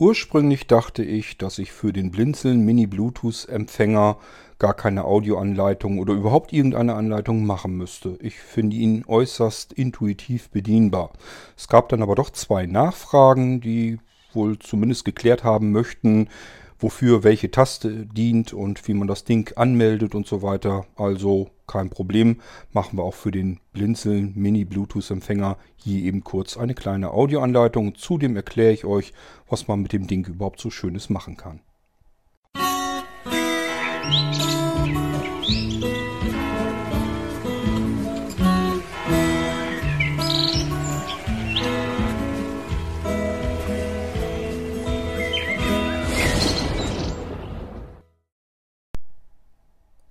Ursprünglich dachte ich, dass ich für den Blinzeln Mini Bluetooth Empfänger gar keine Audioanleitung oder überhaupt irgendeine Anleitung machen müsste. Ich finde ihn äußerst intuitiv bedienbar. Es gab dann aber doch zwei Nachfragen, die wohl zumindest geklärt haben möchten, wofür welche Taste dient und wie man das Ding anmeldet und so weiter. Also kein Problem, machen wir auch für den Blinzeln Mini Bluetooth Empfänger hier eben kurz eine kleine Audioanleitung. Zudem erkläre ich euch, was man mit dem Ding überhaupt so Schönes machen kann.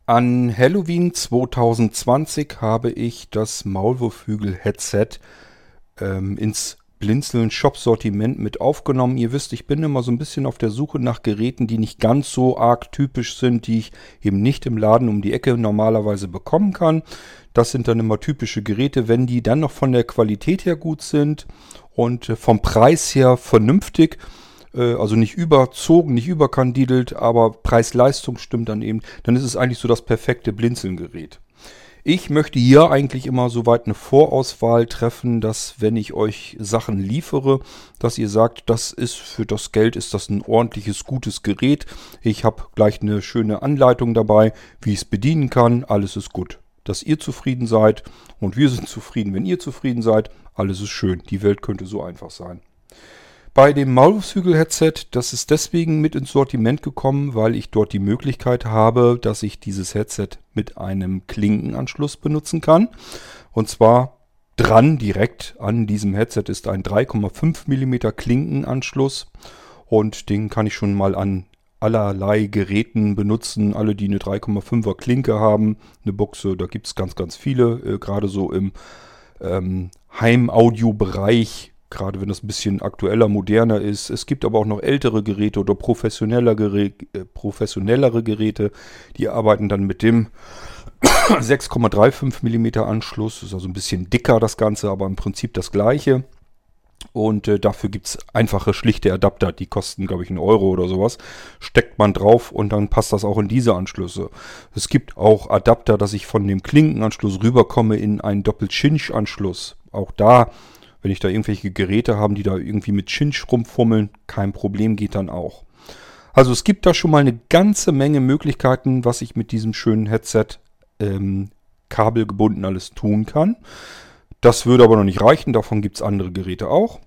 An Halloween 2020 habe ich das Maulwurfhügel-Headset ähm, ins Blinzeln Shop-Sortiment mit aufgenommen. Ihr wisst, ich bin immer so ein bisschen auf der Suche nach Geräten, die nicht ganz so arg typisch sind, die ich eben nicht im Laden um die Ecke normalerweise bekommen kann. Das sind dann immer typische Geräte, wenn die dann noch von der Qualität her gut sind und äh, vom Preis her vernünftig also nicht überzogen, nicht überkandidelt, aber Preis-Leistung stimmt dann eben, dann ist es eigentlich so das perfekte Blinzelgerät. Ich möchte hier eigentlich immer soweit eine Vorauswahl treffen, dass wenn ich euch Sachen liefere, dass ihr sagt, das ist für das Geld ist das ein ordentliches, gutes Gerät. Ich habe gleich eine schöne Anleitung dabei, wie ich es bedienen kann. Alles ist gut. Dass ihr zufrieden seid und wir sind zufrieden, wenn ihr zufrieden seid. Alles ist schön. Die Welt könnte so einfach sein. Bei dem Maulwurfshügel-Headset, das ist deswegen mit ins Sortiment gekommen, weil ich dort die Möglichkeit habe, dass ich dieses Headset mit einem Klinkenanschluss benutzen kann. Und zwar dran direkt an diesem Headset ist ein 3,5 mm Klinkenanschluss und den kann ich schon mal an allerlei Geräten benutzen. Alle, die eine 3,5er Klinke haben, eine Buchse, da gibt es ganz, ganz viele, äh, gerade so im ähm, Heimaudio-Bereich gerade wenn das ein bisschen aktueller, moderner ist. Es gibt aber auch noch ältere Geräte oder professioneller Gerä äh, professionellere Geräte, die arbeiten dann mit dem 6,35 mm Anschluss. Ist also ein bisschen dicker das Ganze, aber im Prinzip das gleiche. Und äh, dafür gibt es einfache, schlichte Adapter, die kosten, glaube ich, einen Euro oder sowas. Steckt man drauf und dann passt das auch in diese Anschlüsse. Es gibt auch Adapter, dass ich von dem Klinkenanschluss rüberkomme in einen Doppel-Chinch-Anschluss. Auch da wenn ich da irgendwelche Geräte habe, die da irgendwie mit Chinch rumfummeln, kein Problem, geht dann auch. Also es gibt da schon mal eine ganze Menge Möglichkeiten, was ich mit diesem schönen Headset ähm, kabelgebunden alles tun kann. Das würde aber noch nicht reichen, davon gibt es andere Geräte auch.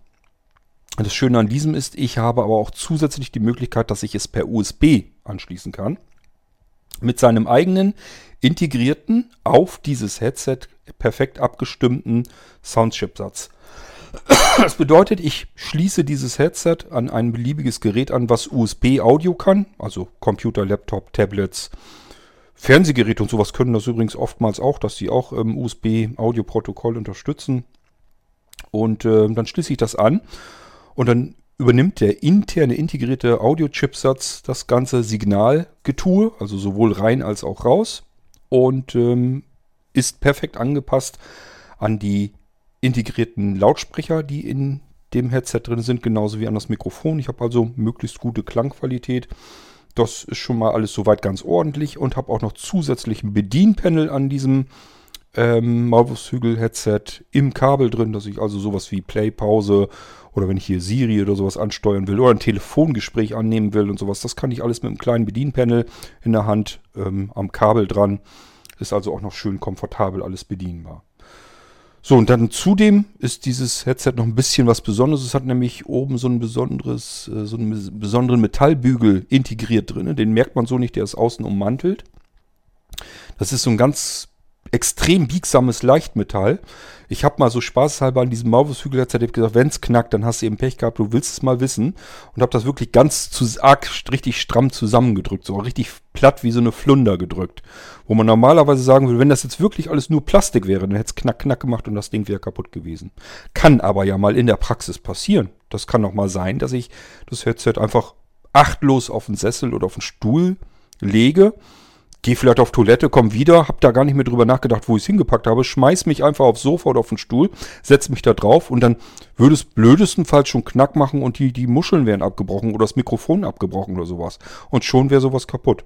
Das Schöne an diesem ist, ich habe aber auch zusätzlich die Möglichkeit, dass ich es per USB anschließen kann. Mit seinem eigenen integrierten, auf dieses Headset perfekt abgestimmten Soundchipsatz. Das bedeutet, ich schließe dieses Headset an ein beliebiges Gerät an, was USB-Audio kann. Also Computer, Laptop, Tablets, Fernsehgeräte und sowas können das übrigens oftmals auch, dass sie auch ähm, USB-Audio-Protokoll unterstützen. Und äh, dann schließe ich das an und dann übernimmt der interne integrierte Audio-Chipsatz das ganze Signalgetue, also sowohl rein als auch raus und ähm, ist perfekt angepasst an die integrierten Lautsprecher, die in dem Headset drin sind, genauso wie an das Mikrofon. Ich habe also möglichst gute Klangqualität. Das ist schon mal alles soweit ganz ordentlich und habe auch noch zusätzlich ein Bedienpanel an diesem ähm, Maulwurfshügel-Headset im Kabel drin, dass ich also sowas wie Play, Pause oder wenn ich hier Siri oder sowas ansteuern will oder ein Telefongespräch annehmen will und sowas, das kann ich alles mit einem kleinen Bedienpanel in der Hand ähm, am Kabel dran. Ist also auch noch schön komfortabel alles bedienbar. So, und dann zudem ist dieses Headset noch ein bisschen was Besonderes. Es hat nämlich oben so ein besonderes, äh, so einen besonderen Metallbügel integriert drin. Den merkt man so nicht, der ist außen ummantelt. Das ist so ein ganz extrem biegsames Leichtmetall. Ich habe mal so spaßhalber an diesem Maulwurfshügel gesagt, wenn es knackt, dann hast du eben Pech gehabt, du willst es mal wissen. Und habe das wirklich ganz zu, arg, richtig stramm zusammengedrückt, so richtig platt wie so eine Flunder gedrückt. Wo man normalerweise sagen würde, wenn das jetzt wirklich alles nur Plastik wäre, dann hätte es knack, knack gemacht und das Ding wäre kaputt gewesen. Kann aber ja mal in der Praxis passieren. Das kann auch mal sein, dass ich das Headset einfach achtlos auf den Sessel oder auf den Stuhl lege Geh vielleicht auf Toilette, komm wieder, hab da gar nicht mehr drüber nachgedacht, wo ich es hingepackt habe, schmeiß mich einfach aufs Sofa oder auf den Stuhl, setz mich da drauf und dann würde es blödestenfalls schon Knack machen und die, die Muscheln wären abgebrochen oder das Mikrofon abgebrochen oder sowas. Und schon wäre sowas kaputt.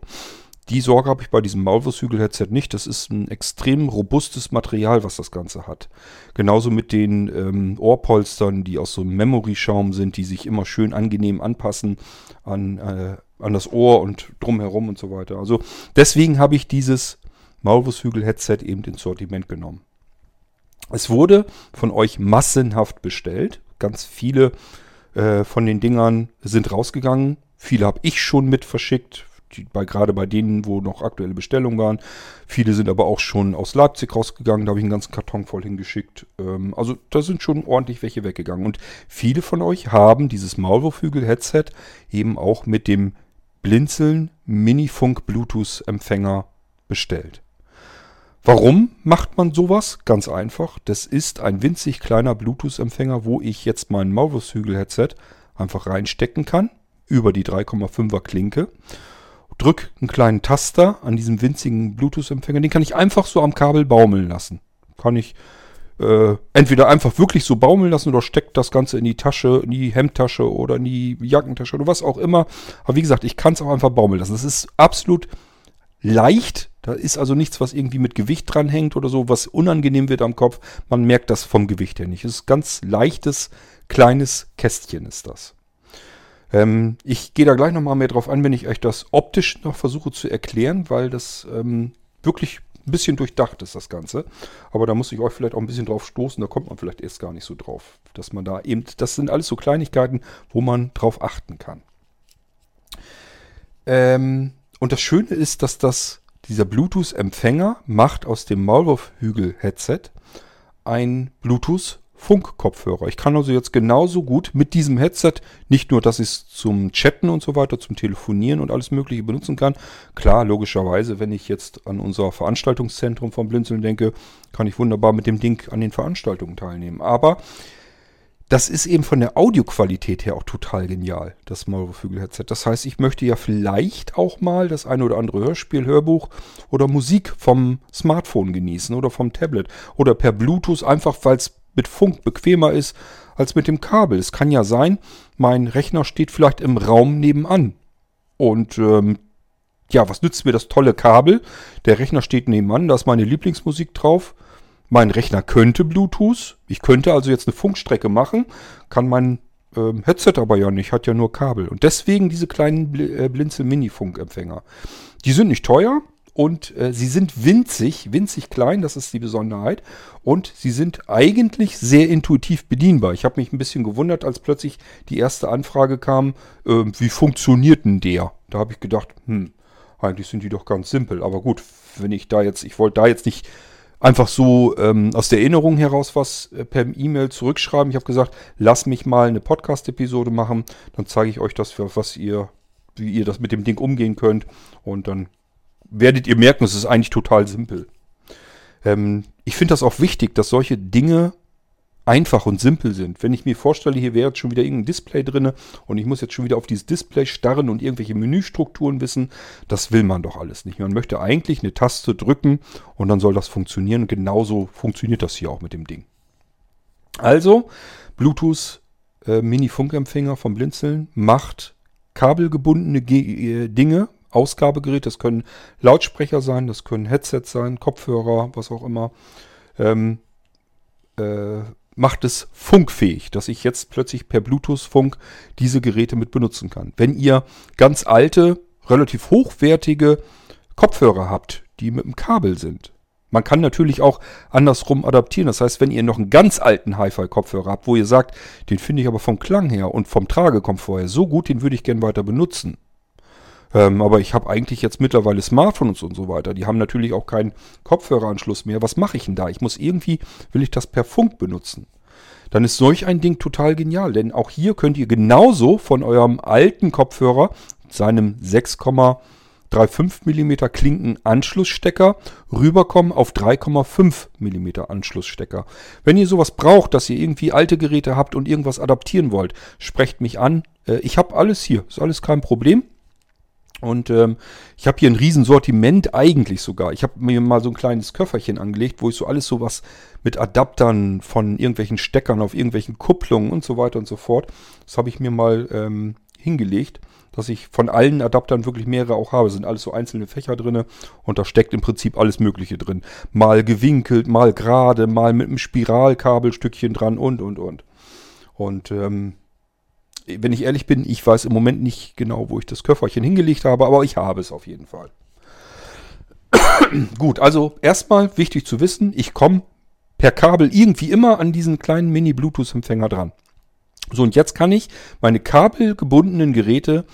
Die Sorge habe ich bei diesem Maulwurfshügel-Headset nicht. Das ist ein extrem robustes Material, was das Ganze hat. Genauso mit den ähm, Ohrpolstern, die aus so einem Memory-Schaum sind, die sich immer schön angenehm anpassen an, äh, an das Ohr und drumherum und so weiter. Also deswegen habe ich dieses Maulwurfshügel-Headset eben ins Sortiment genommen. Es wurde von euch massenhaft bestellt. Ganz viele äh, von den Dingern sind rausgegangen. Viele habe ich schon mit verschickt die, bei, gerade bei denen, wo noch aktuelle Bestellungen waren. Viele sind aber auch schon aus Leipzig rausgegangen, da habe ich einen ganzen Karton voll hingeschickt. Ähm, also da sind schon ordentlich welche weggegangen. Und viele von euch haben dieses Maulwurfhügel-Headset eben auch mit dem Blinzeln Minifunk Bluetooth-Empfänger bestellt. Warum macht man sowas? Ganz einfach. Das ist ein winzig kleiner Bluetooth-Empfänger, wo ich jetzt mein Maulwurfshügel-Headset einfach reinstecken kann über die 3,5er Klinke drück einen kleinen Taster an diesem winzigen Bluetooth-Empfänger. Den kann ich einfach so am Kabel baumeln lassen. Kann ich äh, entweder einfach wirklich so baumeln lassen oder steckt das Ganze in die Tasche, in die Hemdtasche oder in die Jackentasche oder was auch immer. Aber wie gesagt, ich kann es auch einfach baumeln lassen. Das ist absolut leicht. Da ist also nichts, was irgendwie mit Gewicht dranhängt oder so, was unangenehm wird am Kopf. Man merkt das vom Gewicht her nicht. Es ist ganz leichtes, kleines Kästchen ist das. Ähm, ich gehe da gleich nochmal mehr drauf an, wenn ich euch das optisch noch versuche zu erklären, weil das ähm, wirklich ein bisschen durchdacht ist, das Ganze. Aber da muss ich euch vielleicht auch ein bisschen drauf stoßen, da kommt man vielleicht erst gar nicht so drauf. Dass man da eben, das sind alles so Kleinigkeiten, wo man drauf achten kann. Ähm, und das Schöne ist, dass das, dieser Bluetooth-Empfänger macht aus dem Maulwurf-Hügel-Headset ein Bluetooth Funkkopfhörer. Ich kann also jetzt genauso gut mit diesem Headset, nicht nur, dass ich es zum Chatten und so weiter, zum Telefonieren und alles Mögliche benutzen kann. Klar, logischerweise, wenn ich jetzt an unser Veranstaltungszentrum vom Blinzeln denke, kann ich wunderbar mit dem Ding an den Veranstaltungen teilnehmen. Aber das ist eben von der Audioqualität her auch total genial, das Maulwurfhügel-Headset. Das heißt, ich möchte ja vielleicht auch mal das eine oder andere Hörspiel, Hörbuch oder Musik vom Smartphone genießen oder vom Tablet oder per Bluetooth, einfach weil es mit Funk bequemer ist als mit dem Kabel. Es kann ja sein, mein Rechner steht vielleicht im Raum nebenan. Und ähm, ja, was nützt mir das tolle Kabel? Der Rechner steht nebenan, da ist meine Lieblingsmusik drauf. Mein Rechner könnte Bluetooth. Ich könnte also jetzt eine Funkstrecke machen, kann mein ähm, Headset aber ja nicht, hat ja nur Kabel. Und deswegen diese kleinen Bl äh, Blinzel-Mini-Funkempfänger. Die sind nicht teuer, und äh, sie sind winzig, winzig klein, das ist die Besonderheit. Und sie sind eigentlich sehr intuitiv bedienbar. Ich habe mich ein bisschen gewundert, als plötzlich die erste Anfrage kam, äh, wie funktioniert denn der? Da habe ich gedacht, hm, eigentlich sind die doch ganz simpel. Aber gut, wenn ich da jetzt, ich wollte da jetzt nicht einfach so ähm, aus der Erinnerung heraus was äh, per E-Mail zurückschreiben. Ich habe gesagt, lass mich mal eine Podcast-Episode machen, dann zeige ich euch das, was ihr, wie ihr das mit dem Ding umgehen könnt. Und dann werdet ihr merken, es ist eigentlich total simpel. Ähm, ich finde das auch wichtig, dass solche Dinge einfach und simpel sind. Wenn ich mir vorstelle, hier wäre jetzt schon wieder irgendein Display drin und ich muss jetzt schon wieder auf dieses Display starren und irgendwelche Menüstrukturen wissen, das will man doch alles nicht. Man möchte eigentlich eine Taste drücken und dann soll das funktionieren. Und genauso funktioniert das hier auch mit dem Ding. Also, Bluetooth äh, Mini-Funkempfänger vom Blinzeln macht kabelgebundene Ge äh, Dinge Ausgabegerät. Das können Lautsprecher sein, das können Headsets sein, Kopfhörer, was auch immer. Ähm, äh, macht es funkfähig, dass ich jetzt plötzlich per Bluetooth-Funk diese Geräte mit benutzen kann. Wenn ihr ganz alte, relativ hochwertige Kopfhörer habt, die mit dem Kabel sind. Man kann natürlich auch andersrum adaptieren. Das heißt, wenn ihr noch einen ganz alten Hi-Fi-Kopfhörer habt, wo ihr sagt, den finde ich aber vom Klang her und vom Tragekomfort her so gut, den würde ich gerne weiter benutzen, ähm, aber ich habe eigentlich jetzt mittlerweile Smartphones und so weiter. Die haben natürlich auch keinen Kopfhöreranschluss mehr. Was mache ich denn da? Ich muss irgendwie, will ich das per Funk benutzen. Dann ist solch ein Ding total genial, denn auch hier könnt ihr genauso von eurem alten Kopfhörer, seinem 6,35 mm Klinkenanschlussstecker, rüberkommen auf 3,5 mm Anschlussstecker. Wenn ihr sowas braucht, dass ihr irgendwie alte Geräte habt und irgendwas adaptieren wollt, sprecht mich an. Äh, ich habe alles hier, ist alles kein Problem. Und ähm, ich habe hier ein Riesensortiment eigentlich sogar. Ich habe mir mal so ein kleines Köfferchen angelegt, wo ich so alles sowas mit Adaptern von irgendwelchen Steckern auf irgendwelchen Kupplungen und so weiter und so fort. Das habe ich mir mal ähm, hingelegt, dass ich von allen Adaptern wirklich mehrere auch habe. Es sind alles so einzelne Fächer drin und da steckt im Prinzip alles Mögliche drin. Mal gewinkelt, mal gerade, mal mit einem Spiralkabelstückchen dran und und und. Und ähm, wenn ich ehrlich bin, ich weiß im Moment nicht genau, wo ich das Köfferchen hingelegt habe, aber ich habe es auf jeden Fall. Gut, also erstmal wichtig zu wissen, ich komme per Kabel irgendwie immer an diesen kleinen Mini-Bluetooth-Empfänger dran. So, und jetzt kann ich meine kabelgebundenen Geräte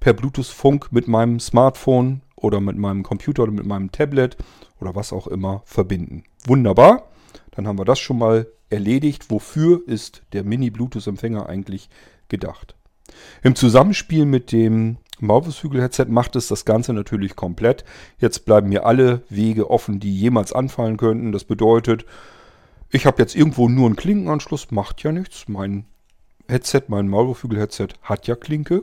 per Bluetooth-Funk mit meinem Smartphone oder mit meinem Computer oder mit meinem Tablet oder was auch immer verbinden. Wunderbar, dann haben wir das schon mal erledigt. Wofür ist der Mini-Bluetooth-Empfänger eigentlich gedacht. Im Zusammenspiel mit dem Maulwurfshügel-Headset macht es das Ganze natürlich komplett. Jetzt bleiben mir alle Wege offen, die jemals anfallen könnten. Das bedeutet, ich habe jetzt irgendwo nur einen Klinkenanschluss, macht ja nichts. Mein Headset, mein Maulwurfhügel-Headset hat ja Klinke.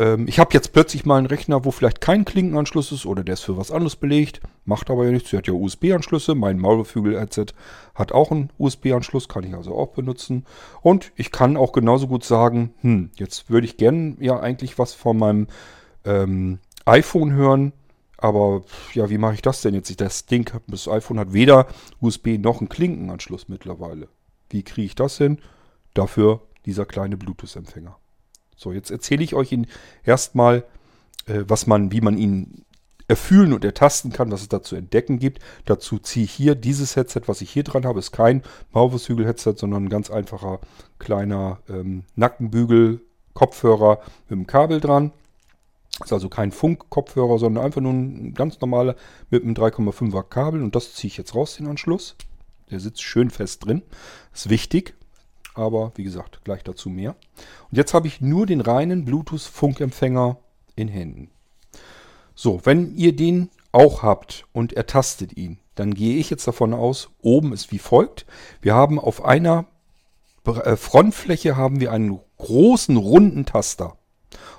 Ähm, ich habe jetzt plötzlich mal einen Rechner, wo vielleicht kein Klinkenanschluss ist oder der ist für was anderes belegt. Macht aber ja nichts. Sie hat ja USB-Anschlüsse. Mein Maulwurfhügel-Headset hat auch einen USB-Anschluss, kann ich also auch benutzen. Und ich kann auch genauso gut sagen, hm, jetzt würde ich gerne ja eigentlich was von meinem ähm, iPhone hören. Aber ja, wie mache ich das denn jetzt? Das Ding, das iPhone hat weder USB noch einen Klinkenanschluss mittlerweile. Wie kriege ich das hin? Dafür dieser kleine Bluetooth-Empfänger. So, jetzt erzähle ich euch erstmal, äh, man, wie man ihn erfühlen und ertasten kann, was es da zu entdecken gibt. Dazu ziehe ich hier dieses Headset, was ich hier dran habe, ist kein Maulwurfshügel-Headset, sondern ein ganz einfacher kleiner ähm, Nackenbügel-Kopfhörer mit dem Kabel dran. Ist also kein Funk-Kopfhörer, sondern einfach nur ein ganz normaler mit einem 3,5er Kabel und das ziehe ich jetzt raus, den Anschluss. Der sitzt schön fest drin. Ist wichtig, aber wie gesagt, gleich dazu mehr. Und jetzt habe ich nur den reinen Bluetooth-Funkempfänger in Händen. So, wenn ihr den auch habt und ertastet ihn, dann gehe ich jetzt davon aus, oben ist wie folgt. Wir haben auf einer äh, Frontfläche haben wir einen großen runden Taster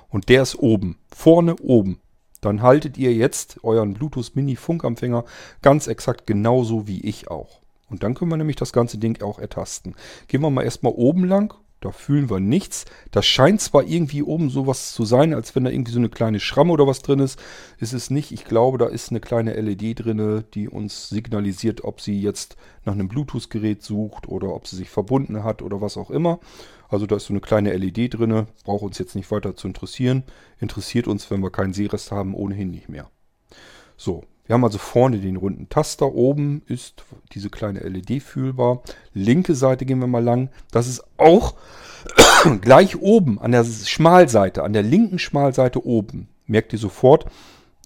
und der ist oben, vorne oben. Dann haltet ihr jetzt euren Bluetooth Mini Funkempfänger ganz exakt genauso wie ich auch. Und dann können wir nämlich das ganze Ding auch ertasten. Gehen wir mal erstmal oben lang. Da fühlen wir nichts. Das scheint zwar irgendwie oben sowas zu sein, als wenn da irgendwie so eine kleine Schramme oder was drin ist. Ist es nicht. Ich glaube, da ist eine kleine LED drin, die uns signalisiert, ob sie jetzt nach einem Bluetooth-Gerät sucht oder ob sie sich verbunden hat oder was auch immer. Also da ist so eine kleine LED drin. Braucht uns jetzt nicht weiter zu interessieren. Interessiert uns, wenn wir keinen Sehrest haben, ohnehin nicht mehr. So, wir haben also vorne den runden Taster. Oben ist diese kleine LED fühlbar. Linke Seite gehen wir mal lang. Das ist auch gleich oben an der Schmalseite, an der linken Schmalseite oben. Merkt ihr sofort,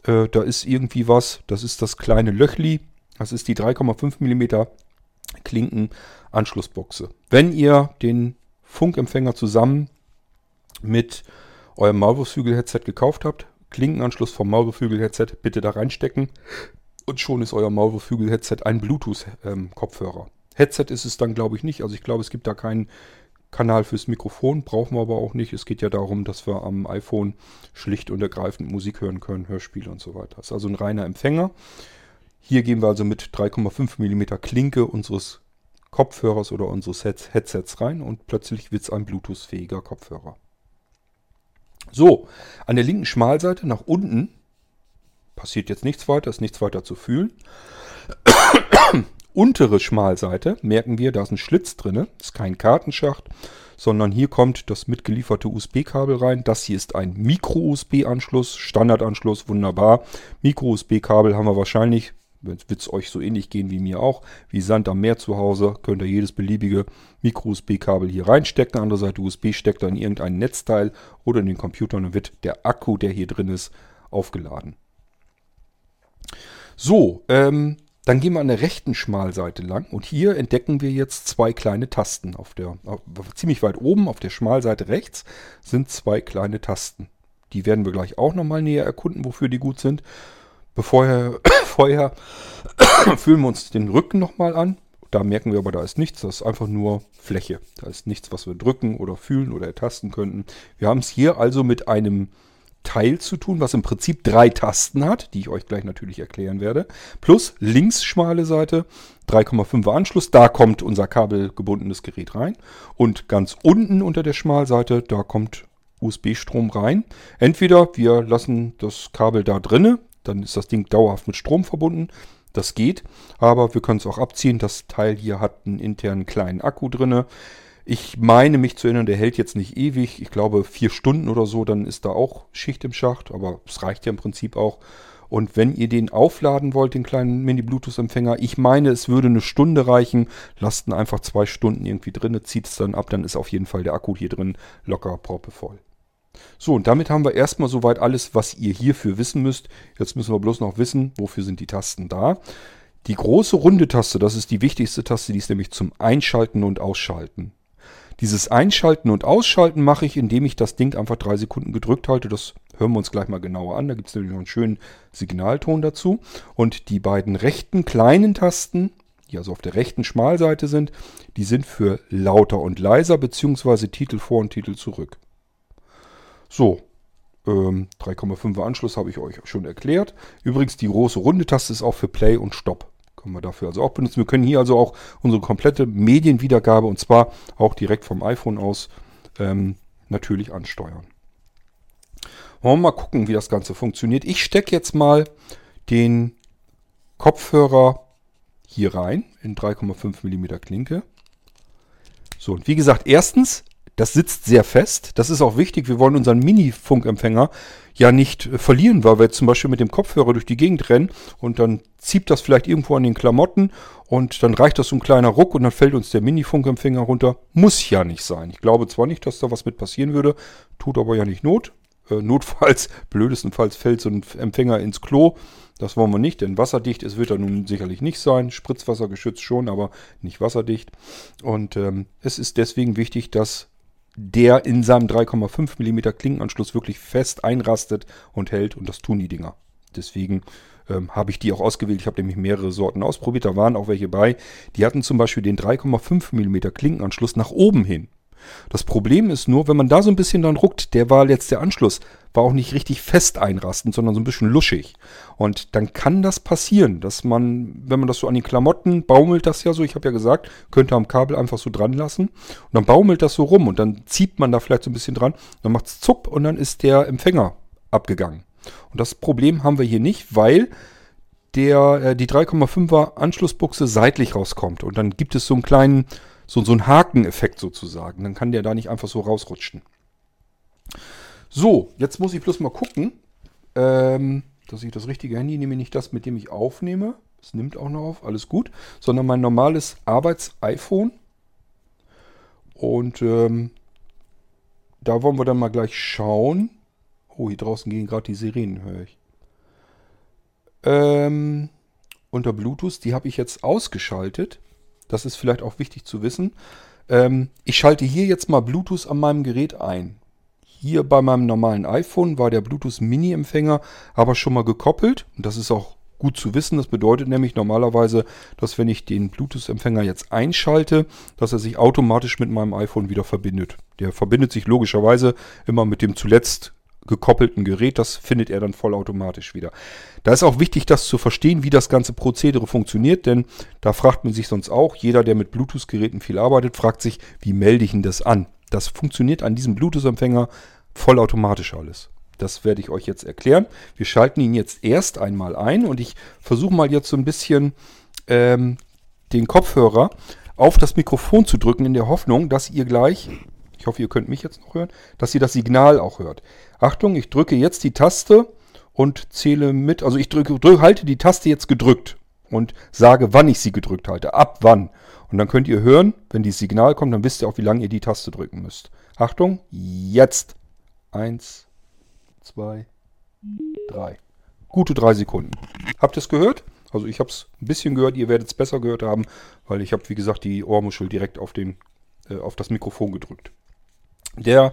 äh, da ist irgendwie was. Das ist das kleine Löchli. Das ist die 3,5 mm Klinkenanschlussbuchse. Wenn ihr den Funkempfänger zusammen mit eurem Maulwurfshügel-Headset gekauft habt, Klinkenanschluss vom Maulwurfhügel-Headset bitte da reinstecken. Und schon ist euer Maulwurfhügel-Headset ein Bluetooth-Kopfhörer. Headset ist es dann, glaube ich, nicht. Also ich glaube, es gibt da keinen Kanal fürs Mikrofon. Brauchen wir aber auch nicht. Es geht ja darum, dass wir am iPhone schlicht und ergreifend Musik hören können, Hörspiele und so weiter. Das ist also ein reiner Empfänger. Hier gehen wir also mit 3,5 mm Klinke unseres Kopfhörers oder unseres Headsets rein und plötzlich wird es ein Bluetooth-fähiger Kopfhörer. So, an der linken Schmalseite nach unten passiert jetzt nichts weiter, ist nichts weiter zu fühlen. Untere Schmalseite merken wir, da ist ein Schlitz drin, ist kein Kartenschacht, sondern hier kommt das mitgelieferte USB-Kabel rein. Das hier ist ein Micro-USB-Anschluss, Standardanschluss, wunderbar. Micro-USB-Kabel haben wir wahrscheinlich wird es euch so ähnlich gehen wie mir auch, wie Sand am Meer zu Hause, könnt ihr jedes beliebige Micro-USB-Kabel hier reinstecken. Andere Seite USB steckt dann in irgendein Netzteil oder in den Computer und dann wird der Akku, der hier drin ist, aufgeladen. So, ähm, dann gehen wir an der rechten Schmalseite lang und hier entdecken wir jetzt zwei kleine Tasten. Auf der, auf, ziemlich weit oben auf der Schmalseite rechts sind zwei kleine Tasten. Die werden wir gleich auch nochmal näher erkunden, wofür die gut sind. Bevor vorher fühlen wir uns den Rücken nochmal an. Da merken wir aber, da ist nichts. Das ist einfach nur Fläche. Da ist nichts, was wir drücken oder fühlen oder ertasten könnten. Wir haben es hier also mit einem Teil zu tun, was im Prinzip drei Tasten hat, die ich euch gleich natürlich erklären werde. Plus links schmale Seite, 3,5er Anschluss, da kommt unser kabelgebundenes Gerät rein. Und ganz unten unter der Schmalseite, da kommt USB-Strom rein. Entweder wir lassen das Kabel da drinne, dann ist das Ding dauerhaft mit Strom verbunden. Das geht, aber wir können es auch abziehen. Das Teil hier hat einen internen kleinen Akku drinne. Ich meine mich zu erinnern, der hält jetzt nicht ewig. Ich glaube vier Stunden oder so, dann ist da auch Schicht im Schacht. Aber es reicht ja im Prinzip auch. Und wenn ihr den aufladen wollt, den kleinen Mini-Bluetooth-Empfänger, ich meine, es würde eine Stunde reichen. Lasst ihn einfach zwei Stunden irgendwie drin, zieht es dann ab, dann ist auf jeden Fall der Akku hier drin locker proppevoll. So, und damit haben wir erstmal soweit alles, was ihr hierfür wissen müsst. Jetzt müssen wir bloß noch wissen, wofür sind die Tasten da. Die große runde Taste, das ist die wichtigste Taste, die ist nämlich zum Einschalten und Ausschalten. Dieses Einschalten und Ausschalten mache ich, indem ich das Ding einfach drei Sekunden gedrückt halte. Das hören wir uns gleich mal genauer an. Da gibt es nämlich noch einen schönen Signalton dazu. Und die beiden rechten kleinen Tasten, die also auf der rechten Schmalseite sind, die sind für lauter und leiser bzw. Titel vor und Titel zurück. So, ähm, 3,5er Anschluss habe ich euch schon erklärt. Übrigens, die große runde Taste ist auch für Play und Stop. Können wir dafür also auch benutzen. Wir können hier also auch unsere komplette Medienwiedergabe und zwar auch direkt vom iPhone aus ähm, natürlich ansteuern. Wollen wir mal gucken, wie das Ganze funktioniert. Ich stecke jetzt mal den Kopfhörer hier rein in 3,5 mm Klinke. So, und wie gesagt, erstens das sitzt sehr fest. Das ist auch wichtig. Wir wollen unseren Mini-Funkempfänger ja nicht äh, verlieren, weil wir jetzt zum Beispiel mit dem Kopfhörer durch die Gegend rennen und dann zieht das vielleicht irgendwo an den Klamotten und dann reicht das so ein kleiner Ruck und dann fällt uns der Mini-Funkempfänger runter. Muss ja nicht sein. Ich glaube zwar nicht, dass da was mit passieren würde, tut aber ja nicht Not. Äh, notfalls, blödestenfalls fällt so ein Empfänger ins Klo. Das wollen wir nicht, denn wasserdicht ist, wird er nun sicherlich nicht sein. Spritzwasser geschützt schon, aber nicht wasserdicht. Und ähm, es ist deswegen wichtig, dass der in seinem 3,5 mm Klinkenanschluss wirklich fest einrastet und hält. Und das tun die Dinger. Deswegen ähm, habe ich die auch ausgewählt. Ich habe nämlich mehrere Sorten ausprobiert. Da waren auch welche bei. Die hatten zum Beispiel den 3,5 mm Klinkenanschluss nach oben hin. Das Problem ist nur, wenn man da so ein bisschen dann ruckt, der war jetzt der Anschluss, war auch nicht richtig fest einrastend, sondern so ein bisschen luschig. Und dann kann das passieren, dass man, wenn man das so an den Klamotten, baumelt das ja so, ich habe ja gesagt, könnte am Kabel einfach so dran lassen. Und dann baumelt das so rum und dann zieht man da vielleicht so ein bisschen dran, dann macht es zupp und dann ist der Empfänger abgegangen. Und das Problem haben wir hier nicht, weil der, äh, die 3,5er Anschlussbuchse seitlich rauskommt. Und dann gibt es so einen kleinen so, so ein Hakeneffekt sozusagen. Dann kann der da nicht einfach so rausrutschen. So, jetzt muss ich bloß mal gucken, ähm, dass ich das richtige Handy nehme, nicht das, mit dem ich aufnehme. Es nimmt auch noch auf, alles gut. Sondern mein normales Arbeits-iPhone. Und ähm, da wollen wir dann mal gleich schauen. Oh, hier draußen gehen gerade die Sirenen, höre ich. Ähm, unter Bluetooth, die habe ich jetzt ausgeschaltet. Das ist vielleicht auch wichtig zu wissen. Ähm, ich schalte hier jetzt mal Bluetooth an meinem Gerät ein. Hier bei meinem normalen iPhone war der Bluetooth Mini-Empfänger aber schon mal gekoppelt. Und das ist auch gut zu wissen. Das bedeutet nämlich normalerweise, dass wenn ich den Bluetooth-Empfänger jetzt einschalte, dass er sich automatisch mit meinem iPhone wieder verbindet. Der verbindet sich logischerweise immer mit dem zuletzt gekoppelten Gerät. Das findet er dann vollautomatisch wieder. Da ist auch wichtig, das zu verstehen, wie das ganze Prozedere funktioniert, denn da fragt man sich sonst auch, jeder, der mit Bluetooth-Geräten viel arbeitet, fragt sich, wie melde ich denn das an? Das funktioniert an diesem Bluetooth-Empfänger vollautomatisch alles. Das werde ich euch jetzt erklären. Wir schalten ihn jetzt erst einmal ein und ich versuche mal jetzt so ein bisschen ähm, den Kopfhörer auf das Mikrofon zu drücken, in der Hoffnung, dass ihr gleich ich hoffe, ihr könnt mich jetzt noch hören, dass ihr das Signal auch hört. Achtung, ich drücke jetzt die Taste und zähle mit. Also ich drücke, drücke, halte die Taste jetzt gedrückt und sage, wann ich sie gedrückt halte. Ab wann. Und dann könnt ihr hören, wenn dieses Signal kommt, dann wisst ihr auch, wie lange ihr die Taste drücken müsst. Achtung, jetzt. Eins, zwei, drei. Gute drei Sekunden. Habt ihr es gehört? Also ich habe es ein bisschen gehört, ihr werdet es besser gehört haben, weil ich habe, wie gesagt, die Ohrmuschel direkt auf, den, äh, auf das Mikrofon gedrückt. Der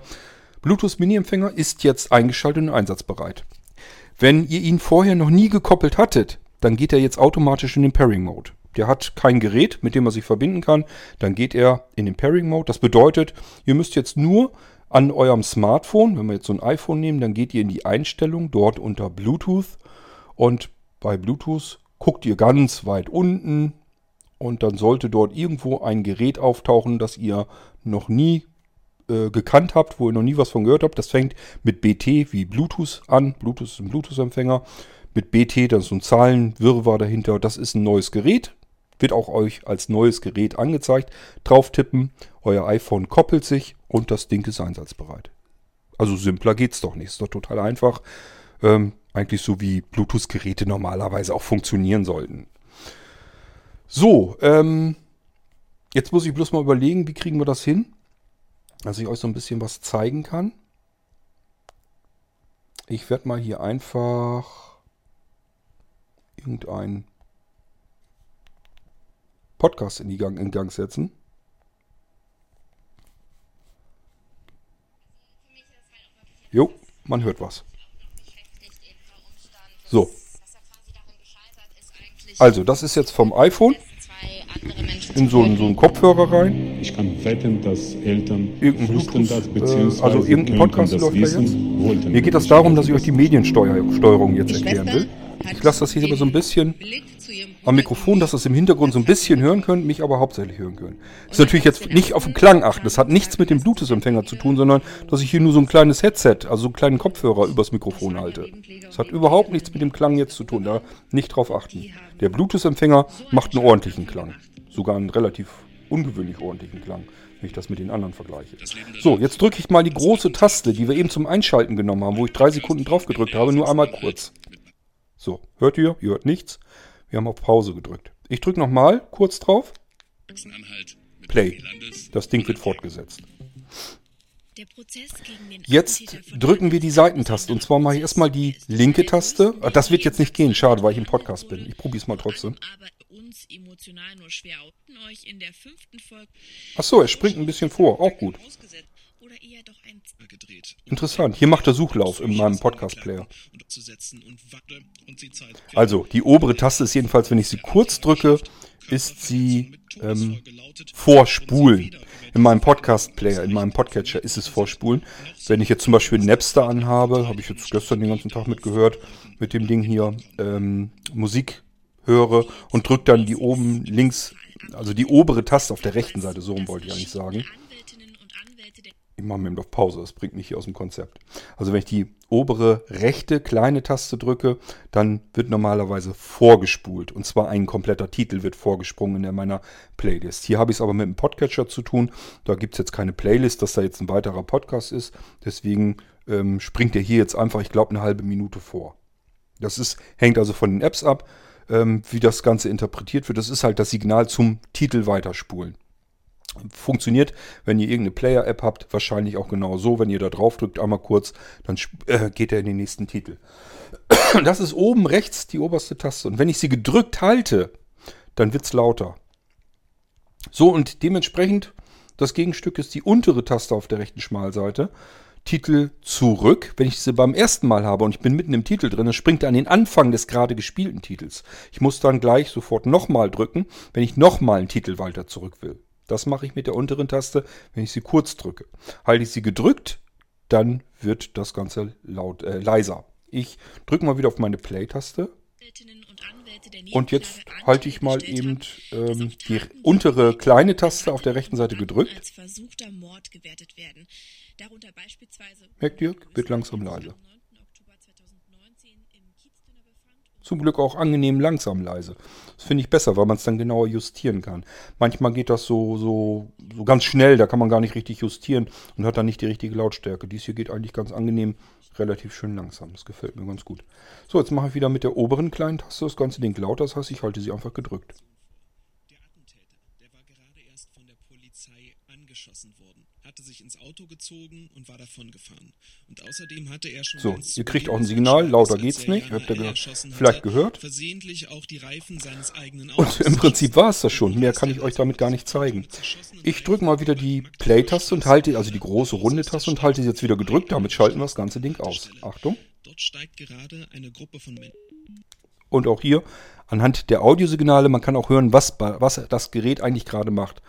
Bluetooth Mini-Empfänger ist jetzt eingeschaltet und einsatzbereit. Wenn ihr ihn vorher noch nie gekoppelt hattet, dann geht er jetzt automatisch in den Pairing-Mode. Der hat kein Gerät, mit dem er sich verbinden kann. Dann geht er in den Pairing-Mode. Das bedeutet, ihr müsst jetzt nur an eurem Smartphone. Wenn wir jetzt so ein iPhone nehmen, dann geht ihr in die Einstellung dort unter Bluetooth und bei Bluetooth guckt ihr ganz weit unten und dann sollte dort irgendwo ein Gerät auftauchen, das ihr noch nie äh, gekannt habt, wo ihr noch nie was von gehört habt. Das fängt mit BT wie Bluetooth an. Bluetooth ist ein Bluetooth-Empfänger. Mit BT, da ist so ein Zahlenwirrwarr dahinter. Das ist ein neues Gerät. Wird auch euch als neues Gerät angezeigt. Drauf tippen, euer iPhone koppelt sich und das Ding ist einsatzbereit. Also simpler geht's doch nicht. Ist doch total einfach. Ähm, eigentlich so wie Bluetooth-Geräte normalerweise auch funktionieren sollten. So, ähm, jetzt muss ich bloß mal überlegen, wie kriegen wir das hin, dass ich euch so ein bisschen was zeigen kann. Ich werde mal hier einfach irgendein Podcast in, die Gang, in Gang setzen. Jo, man hört was. So. Also, das ist jetzt vom iPhone in so einen, so einen Kopfhörer rein. Ich kann wetten, dass Eltern Irgendein wussten das, äh, beziehungsweise also irgendein Podcast das da wissen, wollten. Mir geht das darum, dass ich euch die Mediensteuerung jetzt erklären will. Ich lasse das hier aber so ein bisschen am Mikrofon, dass ihr es im Hintergrund so ein bisschen hören könnt, mich aber hauptsächlich hören könnt. Das ist natürlich jetzt nicht auf den Klang achten. Das hat nichts mit dem Bluetooth-Empfänger zu tun, sondern dass ich hier nur so ein kleines Headset, also so einen kleinen Kopfhörer übers Mikrofon halte. Das hat überhaupt nichts mit dem Klang jetzt zu tun. Da nicht drauf achten. Der Bluetooth-Empfänger macht einen ordentlichen Klang. Sogar einen relativ ungewöhnlich ordentlichen Klang, wenn ich das mit den anderen vergleiche. So, jetzt drücke ich mal die große Taste, die wir eben zum Einschalten genommen haben, wo ich drei Sekunden drauf gedrückt habe, nur einmal kurz. So, hört ihr? Ihr hört nichts. Wir haben auf Pause gedrückt. Ich drücke nochmal kurz drauf. Play. Das Ding wird fortgesetzt. Jetzt drücken wir die Seitentaste. Und zwar mache ich erstmal die linke Taste. Ah, Das wird jetzt nicht gehen, schade, weil ich im Podcast bin. Ich probiere es mal trotzdem. Ach so, er springt ein bisschen vor. Auch gut. Interessant. Hier macht er Suchlauf in meinem Podcast-Player. Also, die obere Taste ist jedenfalls, wenn ich sie kurz drücke, ist sie ähm, vorspulen. In meinem Podcast-Player, in meinem Podcatcher ist es vorspulen. Wenn ich jetzt zum Beispiel Napster anhabe, habe ich jetzt gestern den ganzen Tag mitgehört, mit dem Ding hier, ähm, Musik höre und drücke dann die oben links, also die obere Taste auf der rechten Seite, so rum wollte ich eigentlich sagen. Ich mache mir eben auf Pause, das bringt mich hier aus dem Konzept. Also wenn ich die obere rechte kleine Taste drücke, dann wird normalerweise vorgespult. Und zwar ein kompletter Titel wird vorgesprungen in meiner Playlist. Hier habe ich es aber mit dem Podcatcher zu tun. Da gibt es jetzt keine Playlist, dass da jetzt ein weiterer Podcast ist. Deswegen ähm, springt er hier jetzt einfach, ich glaube, eine halbe Minute vor. Das ist, hängt also von den Apps ab, ähm, wie das Ganze interpretiert wird. Das ist halt das Signal zum Titel weiterspulen. Funktioniert, wenn ihr irgendeine Player-App habt, wahrscheinlich auch genau so. Wenn ihr da drauf drückt, einmal kurz, dann äh, geht er in den nächsten Titel. Das ist oben rechts die oberste Taste. Und wenn ich sie gedrückt halte, dann wird es lauter. So, und dementsprechend, das Gegenstück ist die untere Taste auf der rechten Schmalseite. Titel zurück. Wenn ich sie beim ersten Mal habe und ich bin mitten im Titel drin, dann springt er an den Anfang des gerade gespielten Titels. Ich muss dann gleich sofort nochmal drücken, wenn ich nochmal einen Titel weiter zurück will. Das mache ich mit der unteren Taste, wenn ich sie kurz drücke. Halte ich sie gedrückt, dann wird das Ganze laut, äh, leiser. Ich drücke mal wieder auf meine Play-Taste. Und jetzt halte ich mal eben ähm, die untere kleine Taste auf der rechten Seite gedrückt. Merkt ihr, wird langsam leise. Zum Glück auch angenehm langsam leise. Das finde ich besser, weil man es dann genauer justieren kann. Manchmal geht das so, so, so ganz schnell, da kann man gar nicht richtig justieren und hat dann nicht die richtige Lautstärke. Dies hier geht eigentlich ganz angenehm, relativ schön langsam. Das gefällt mir ganz gut. So, jetzt mache ich wieder mit der oberen kleinen Taste das ganze Ding lauter. Das heißt, ich halte sie einfach gedrückt. Der Attentäter, der war gerade erst von der Polizei angeschossen worden, hatte sich ins Auto gezogen und war davon gefahren. Und außerdem hatte er schon So, ihr kriegt auch ein Signal, lauter geht's nicht, habt ihr ge vielleicht gehört. versehentlich auch die Reifen seines eigenen Und Autos im Prinzip war es das schon. Mehr kann ich euch damit gar nicht zeigen. Ich drücke mal wieder die Play-Taste und halte, also die große runde Taste und halte sie jetzt wieder gedrückt. Damit schalten wir das ganze Ding aus. Achtung. Dort steigt gerade eine Gruppe von Menschen. Und auch hier anhand der Audiosignale, man kann auch hören, was, was das Gerät eigentlich gerade macht.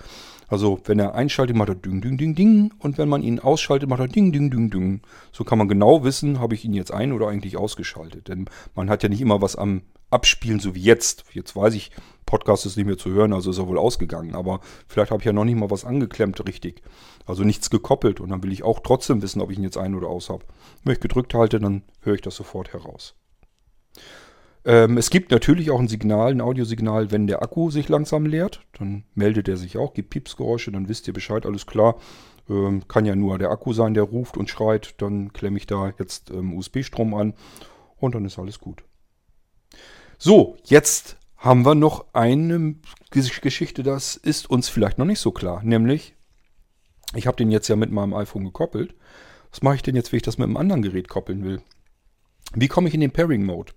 Also wenn er einschaltet, macht er ding, ding, ding, ding. Und wenn man ihn ausschaltet, macht er ding, ding, ding, ding. So kann man genau wissen, habe ich ihn jetzt ein- oder eigentlich ausgeschaltet. Denn man hat ja nicht immer was am Abspielen, so wie jetzt. Jetzt weiß ich, Podcast ist nicht mehr zu hören, also ist er wohl ausgegangen. Aber vielleicht habe ich ja noch nicht mal was angeklemmt richtig. Also nichts gekoppelt. Und dann will ich auch trotzdem wissen, ob ich ihn jetzt ein- oder aus habe. Wenn ich gedrückt halte, dann höre ich das sofort heraus. Ähm, es gibt natürlich auch ein Signal, ein Audiosignal, wenn der Akku sich langsam leert. Dann meldet er sich auch, gibt Piepsgeräusche, dann wisst ihr Bescheid, alles klar. Ähm, kann ja nur der Akku sein, der ruft und schreit. Dann klemme ich da jetzt ähm, USB-Strom an und dann ist alles gut. So, jetzt haben wir noch eine Geschichte, das ist uns vielleicht noch nicht so klar. Nämlich, ich habe den jetzt ja mit meinem iPhone gekoppelt. Was mache ich denn jetzt, wenn ich das mit einem anderen Gerät koppeln will? Wie komme ich in den Pairing-Mode?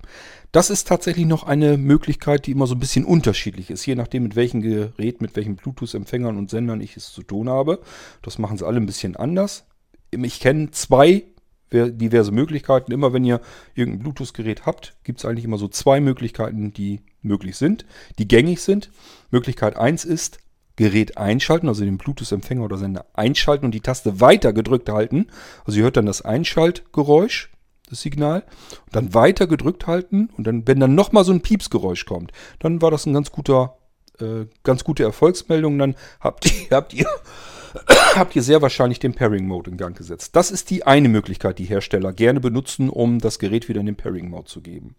Das ist tatsächlich noch eine Möglichkeit, die immer so ein bisschen unterschiedlich ist, je nachdem, mit welchem Gerät, mit welchen Bluetooth-Empfängern und Sendern ich es zu tun habe. Das machen sie alle ein bisschen anders. Ich kenne zwei diverse Möglichkeiten. Immer wenn ihr irgendein Bluetooth-Gerät habt, gibt es eigentlich immer so zwei Möglichkeiten, die möglich sind, die gängig sind. Möglichkeit 1 ist, Gerät einschalten, also den Bluetooth-Empfänger oder Sender einschalten und die Taste weiter gedrückt halten. Also ihr hört dann das Einschaltgeräusch das Signal, und dann weiter gedrückt halten und dann, wenn dann nochmal so ein Piepsgeräusch kommt, dann war das ein ganz guter, äh, ganz gute Erfolgsmeldung. Dann habt ihr, habt ihr, habt ihr sehr wahrscheinlich den Pairing-Mode in Gang gesetzt. Das ist die eine Möglichkeit, die Hersteller gerne benutzen, um das Gerät wieder in den Pairing-Mode zu geben.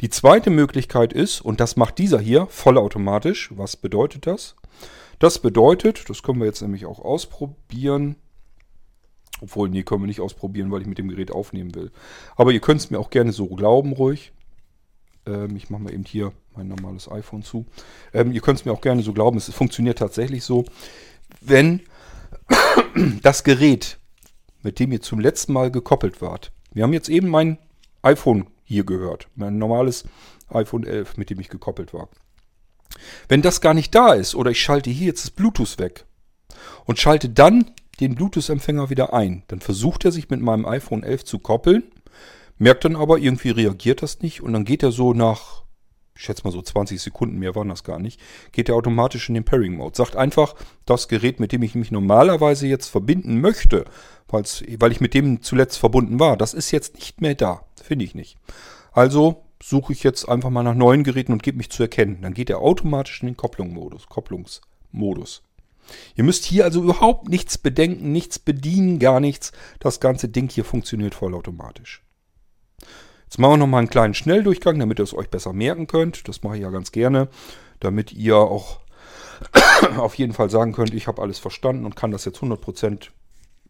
Die zweite Möglichkeit ist, und das macht dieser hier vollautomatisch. Was bedeutet das? Das bedeutet, das können wir jetzt nämlich auch ausprobieren. Obwohl, nee, können wir nicht ausprobieren, weil ich mit dem Gerät aufnehmen will. Aber ihr könnt es mir auch gerne so glauben, ruhig. Ähm, ich mache mal eben hier mein normales iPhone zu. Ähm, ihr könnt es mir auch gerne so glauben, es funktioniert tatsächlich so. Wenn das Gerät, mit dem ihr zum letzten Mal gekoppelt wart, wir haben jetzt eben mein iPhone hier gehört, mein normales iPhone 11, mit dem ich gekoppelt war. Wenn das gar nicht da ist oder ich schalte hier jetzt das Bluetooth weg und schalte dann den Bluetooth-Empfänger wieder ein. Dann versucht er sich mit meinem iPhone 11 zu koppeln, merkt dann aber, irgendwie reagiert das nicht und dann geht er so nach, ich schätze mal so 20 Sekunden, mehr waren das gar nicht, geht er automatisch in den Pairing-Mode. Sagt einfach, das Gerät, mit dem ich mich normalerweise jetzt verbinden möchte, weil ich mit dem zuletzt verbunden war, das ist jetzt nicht mehr da. Finde ich nicht. Also suche ich jetzt einfach mal nach neuen Geräten und gebe mich zu erkennen. Dann geht er automatisch in den Kopplungsmodus. Kopplungsmodus. Ihr müsst hier also überhaupt nichts bedenken, nichts bedienen, gar nichts. Das ganze Ding hier funktioniert vollautomatisch. Jetzt machen wir nochmal einen kleinen Schnelldurchgang, damit ihr es euch besser merken könnt. Das mache ich ja ganz gerne, damit ihr auch auf jeden Fall sagen könnt, ich habe alles verstanden und kann das jetzt 100%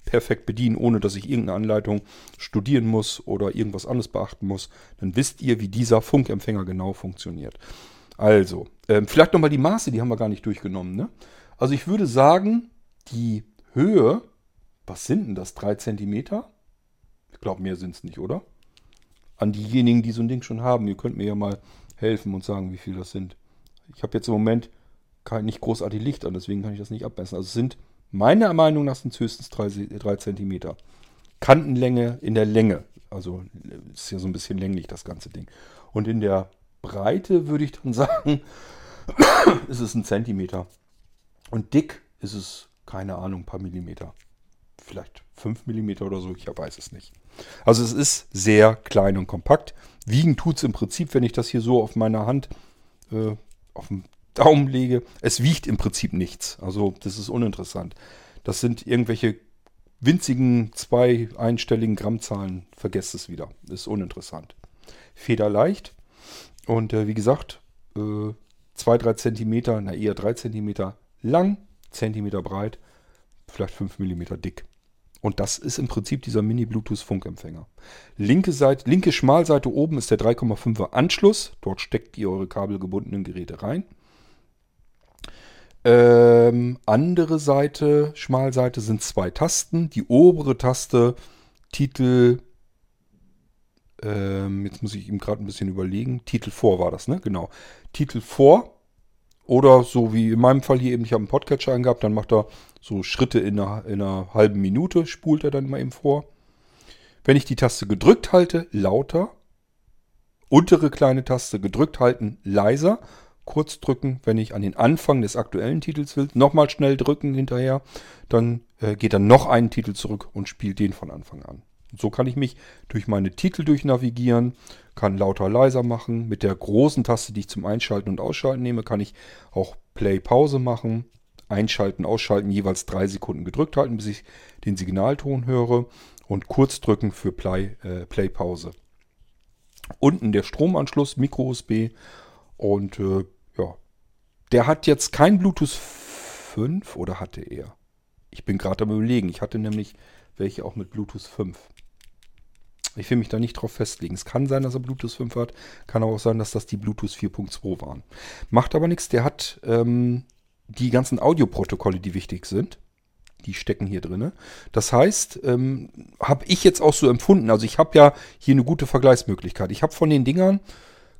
perfekt bedienen, ohne dass ich irgendeine Anleitung studieren muss oder irgendwas anderes beachten muss. Dann wisst ihr, wie dieser Funkempfänger genau funktioniert. Also, ähm, vielleicht nochmal die Maße, die haben wir gar nicht durchgenommen. Ne? Also ich würde sagen, die Höhe, was sind denn das, 3 cm? Ich glaube, mehr sind es nicht, oder? An diejenigen, die so ein Ding schon haben, ihr könnt mir ja mal helfen und sagen, wie viel das sind. Ich habe jetzt im Moment kein, nicht großartig Licht an, deswegen kann ich das nicht abmessen. Also es sind, meiner Meinung nach, sind höchstens 3, 3 cm. Kantenlänge in der Länge. Also ist ja so ein bisschen länglich, das ganze Ding. Und in der Breite würde ich dann sagen, ist es ein Zentimeter. Und dick ist es, keine Ahnung, ein paar Millimeter. Vielleicht 5 Millimeter oder so, ich weiß es nicht. Also es ist sehr klein und kompakt. Wiegen tut es im Prinzip, wenn ich das hier so auf meiner Hand äh, auf dem Daumen lege. Es wiegt im Prinzip nichts. Also das ist uninteressant. Das sind irgendwelche winzigen zwei einstelligen Grammzahlen. Vergesst es wieder. Ist uninteressant. Federleicht. Und äh, wie gesagt, 2-3 äh, Zentimeter, na eher 3 Zentimeter lang, Zentimeter breit, vielleicht 5 mm dick. Und das ist im Prinzip dieser Mini-Bluetooth-Funkempfänger. Linke, Seite, linke Schmalseite oben ist der 3,5er Anschluss. Dort steckt ihr eure kabelgebundenen Geräte rein. Ähm, andere Seite, Schmalseite, sind zwei Tasten. Die obere Taste, Titel, ähm, jetzt muss ich ihm gerade ein bisschen überlegen. Titel vor war das, ne? Genau. Titel vor oder so wie in meinem Fall hier eben, ich habe einen Podcatcher eingehabt, dann macht er so Schritte in einer, in einer halben Minute, spult er dann mal eben vor. Wenn ich die Taste gedrückt halte, lauter. Untere kleine Taste gedrückt halten, leiser. kurz drücken, wenn ich an den Anfang des aktuellen Titels will. Nochmal schnell drücken hinterher. Dann äh, geht dann noch einen Titel zurück und spielt den von Anfang an. Und so kann ich mich durch meine Titel durchnavigieren, kann lauter leiser machen. Mit der großen Taste, die ich zum Einschalten und Ausschalten nehme, kann ich auch Play-Pause machen. Einschalten, Ausschalten jeweils drei Sekunden gedrückt halten, bis ich den Signalton höre. Und kurz drücken für Play, äh, Play-Pause. Unten der Stromanschluss, Micro-USB. Und äh, ja, der hat jetzt kein Bluetooth 5 oder hatte er? Ich bin gerade am überlegen. Ich hatte nämlich welche auch mit Bluetooth 5. Ich will mich da nicht drauf festlegen. Es kann sein, dass er Bluetooth 5 hat. Kann aber auch sein, dass das die Bluetooth 4.2 waren. Macht aber nichts. Der hat ähm, die ganzen Audioprotokolle, die wichtig sind. Die stecken hier drin. Das heißt, ähm, habe ich jetzt auch so empfunden. Also ich habe ja hier eine gute Vergleichsmöglichkeit. Ich habe von den Dingern,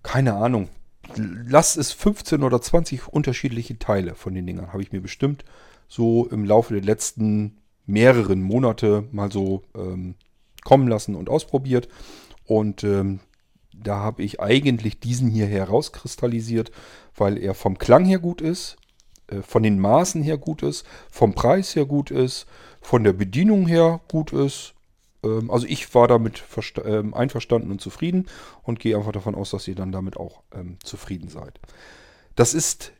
keine Ahnung, lass es 15 oder 20 unterschiedliche Teile von den Dingern. Habe ich mir bestimmt so im Laufe der letzten mehreren Monate mal so ähm, kommen lassen und ausprobiert. Und ähm, da habe ich eigentlich diesen hier herauskristallisiert, weil er vom Klang her gut ist, äh, von den Maßen her gut ist, vom Preis her gut ist, von der Bedienung her gut ist. Ähm, also ich war damit ähm, einverstanden und zufrieden und gehe einfach davon aus, dass ihr dann damit auch ähm, zufrieden seid. Das ist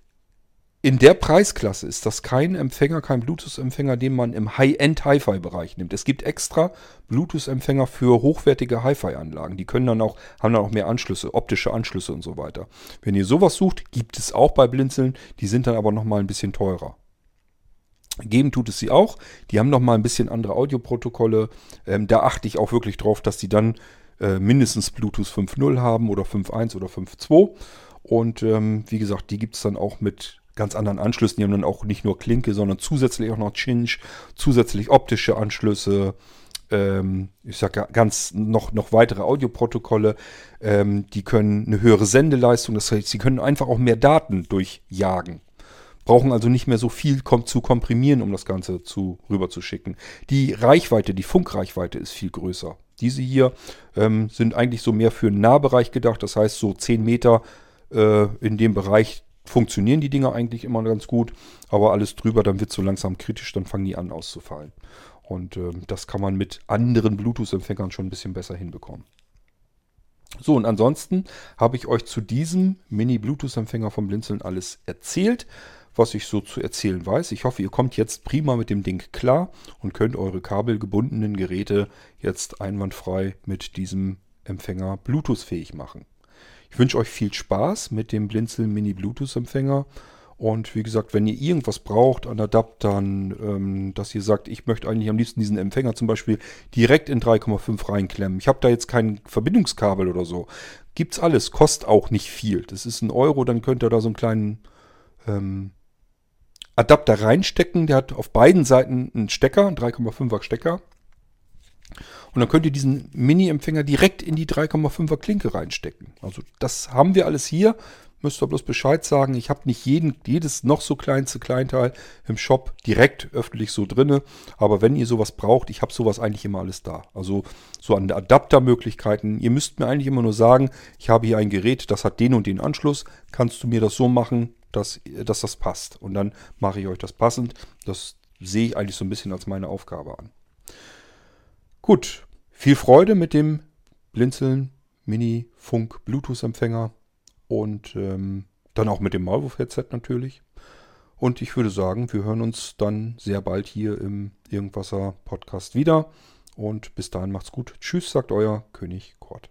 in der Preisklasse ist das kein Empfänger, kein Bluetooth-Empfänger, den man im High-End Hi-Fi-Bereich nimmt. Es gibt extra Bluetooth-Empfänger für hochwertige Hi-Fi-Anlagen. Die können dann auch, haben dann auch mehr Anschlüsse, optische Anschlüsse und so weiter. Wenn ihr sowas sucht, gibt es auch bei Blinzeln. Die sind dann aber nochmal ein bisschen teurer. Geben tut es sie auch. Die haben nochmal ein bisschen andere Audioprotokolle. Ähm, da achte ich auch wirklich drauf, dass die dann äh, mindestens Bluetooth 5.0 haben oder 5.1 oder 5.2. Und ähm, wie gesagt, die gibt es dann auch mit ganz anderen Anschlüssen. Die haben dann auch nicht nur Klinke, sondern zusätzlich auch noch Cinch, zusätzlich optische Anschlüsse. Ähm, ich sage ganz noch, noch weitere Audioprotokolle. Ähm, die können eine höhere Sendeleistung, das heißt, sie können einfach auch mehr Daten durchjagen. Brauchen also nicht mehr so viel zu komprimieren, um das Ganze zu schicken. Die Reichweite, die Funkreichweite ist viel größer. Diese hier ähm, sind eigentlich so mehr für den Nahbereich gedacht. Das heißt, so 10 Meter äh, in dem Bereich, funktionieren die Dinger eigentlich immer ganz gut, aber alles drüber, dann wird es so langsam kritisch, dann fangen die an auszufallen. Und äh, das kann man mit anderen Bluetooth-Empfängern schon ein bisschen besser hinbekommen. So, und ansonsten habe ich euch zu diesem Mini-Bluetooth-Empfänger vom Blinzeln alles erzählt, was ich so zu erzählen weiß. Ich hoffe, ihr kommt jetzt prima mit dem Ding klar und könnt eure kabelgebundenen Geräte jetzt einwandfrei mit diesem Empfänger Bluetooth-fähig machen. Ich wünsche euch viel Spaß mit dem Blinzeln Mini Bluetooth Empfänger. Und wie gesagt, wenn ihr irgendwas braucht an Adaptern, ähm, dass ihr sagt, ich möchte eigentlich am liebsten diesen Empfänger zum Beispiel direkt in 3,5 reinklemmen. Ich habe da jetzt kein Verbindungskabel oder so. Gibt's alles, kostet auch nicht viel. Das ist ein Euro, dann könnt ihr da so einen kleinen ähm, Adapter reinstecken. Der hat auf beiden Seiten einen Stecker, einen 3,5er Stecker. Und dann könnt ihr diesen Mini-Empfänger direkt in die 3,5er Klinke reinstecken. Also das haben wir alles hier. Müsst ihr bloß Bescheid sagen. Ich habe nicht jeden, jedes noch so kleinste Kleinteil im Shop direkt öffentlich so drinne. Aber wenn ihr sowas braucht, ich habe sowas eigentlich immer alles da. Also so an Adaptermöglichkeiten. Ihr müsst mir eigentlich immer nur sagen, ich habe hier ein Gerät, das hat den und den Anschluss. Kannst du mir das so machen, dass, dass das passt? Und dann mache ich euch das passend. Das sehe ich eigentlich so ein bisschen als meine Aufgabe an. Gut, viel Freude mit dem Blinzeln Mini Funk Bluetooth Empfänger und ähm, dann auch mit dem Maulwurf-Headset natürlich. Und ich würde sagen, wir hören uns dann sehr bald hier im Irgendwasser Podcast wieder. Und bis dahin macht's gut. Tschüss, sagt euer König Kurt.